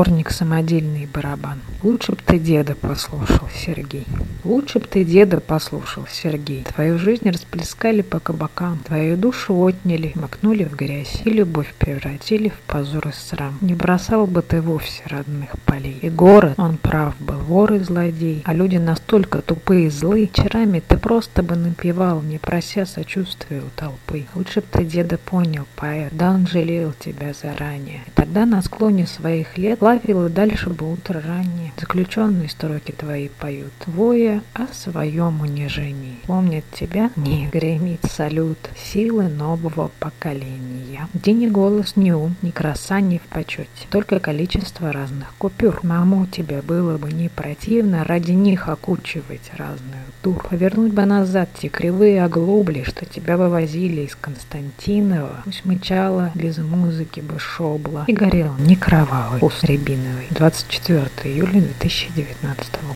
дворник самодельный барабан. Лучше б ты деда послушал, Сергей. Лучше б ты деда послушал, Сергей. Твою жизнь расплескали по кабакам, твою душу отняли, макнули в грязь и любовь превратили в позор и срам. Не бросал бы ты вовсе родных полей. И город, он прав был, вор и злодей, а люди настолько тупые и злые. Вечерами ты просто бы напевал, не прося сочувствия у толпы. Лучше б ты деда понял, поэт, да он жалел тебя заранее. И тогда на склоне своих лет лавил и дальше бы утро раннее. Заключенные строки твои поют, воя о своем унижении. Помнят тебя? Не гремит салют силы нового поколения. Где ни голос, ни ум, ни краса, ни в почете. Только количество разных купюр. Маму тебе было бы не противно ради них окучивать разную дур. Повернуть бы назад те кривые оглобли, что тебя вывозили из Константинова. Пусть мычала без музыки бы шобла и горел не кровавый, пуст рябиновый. 24 июля 2019 года.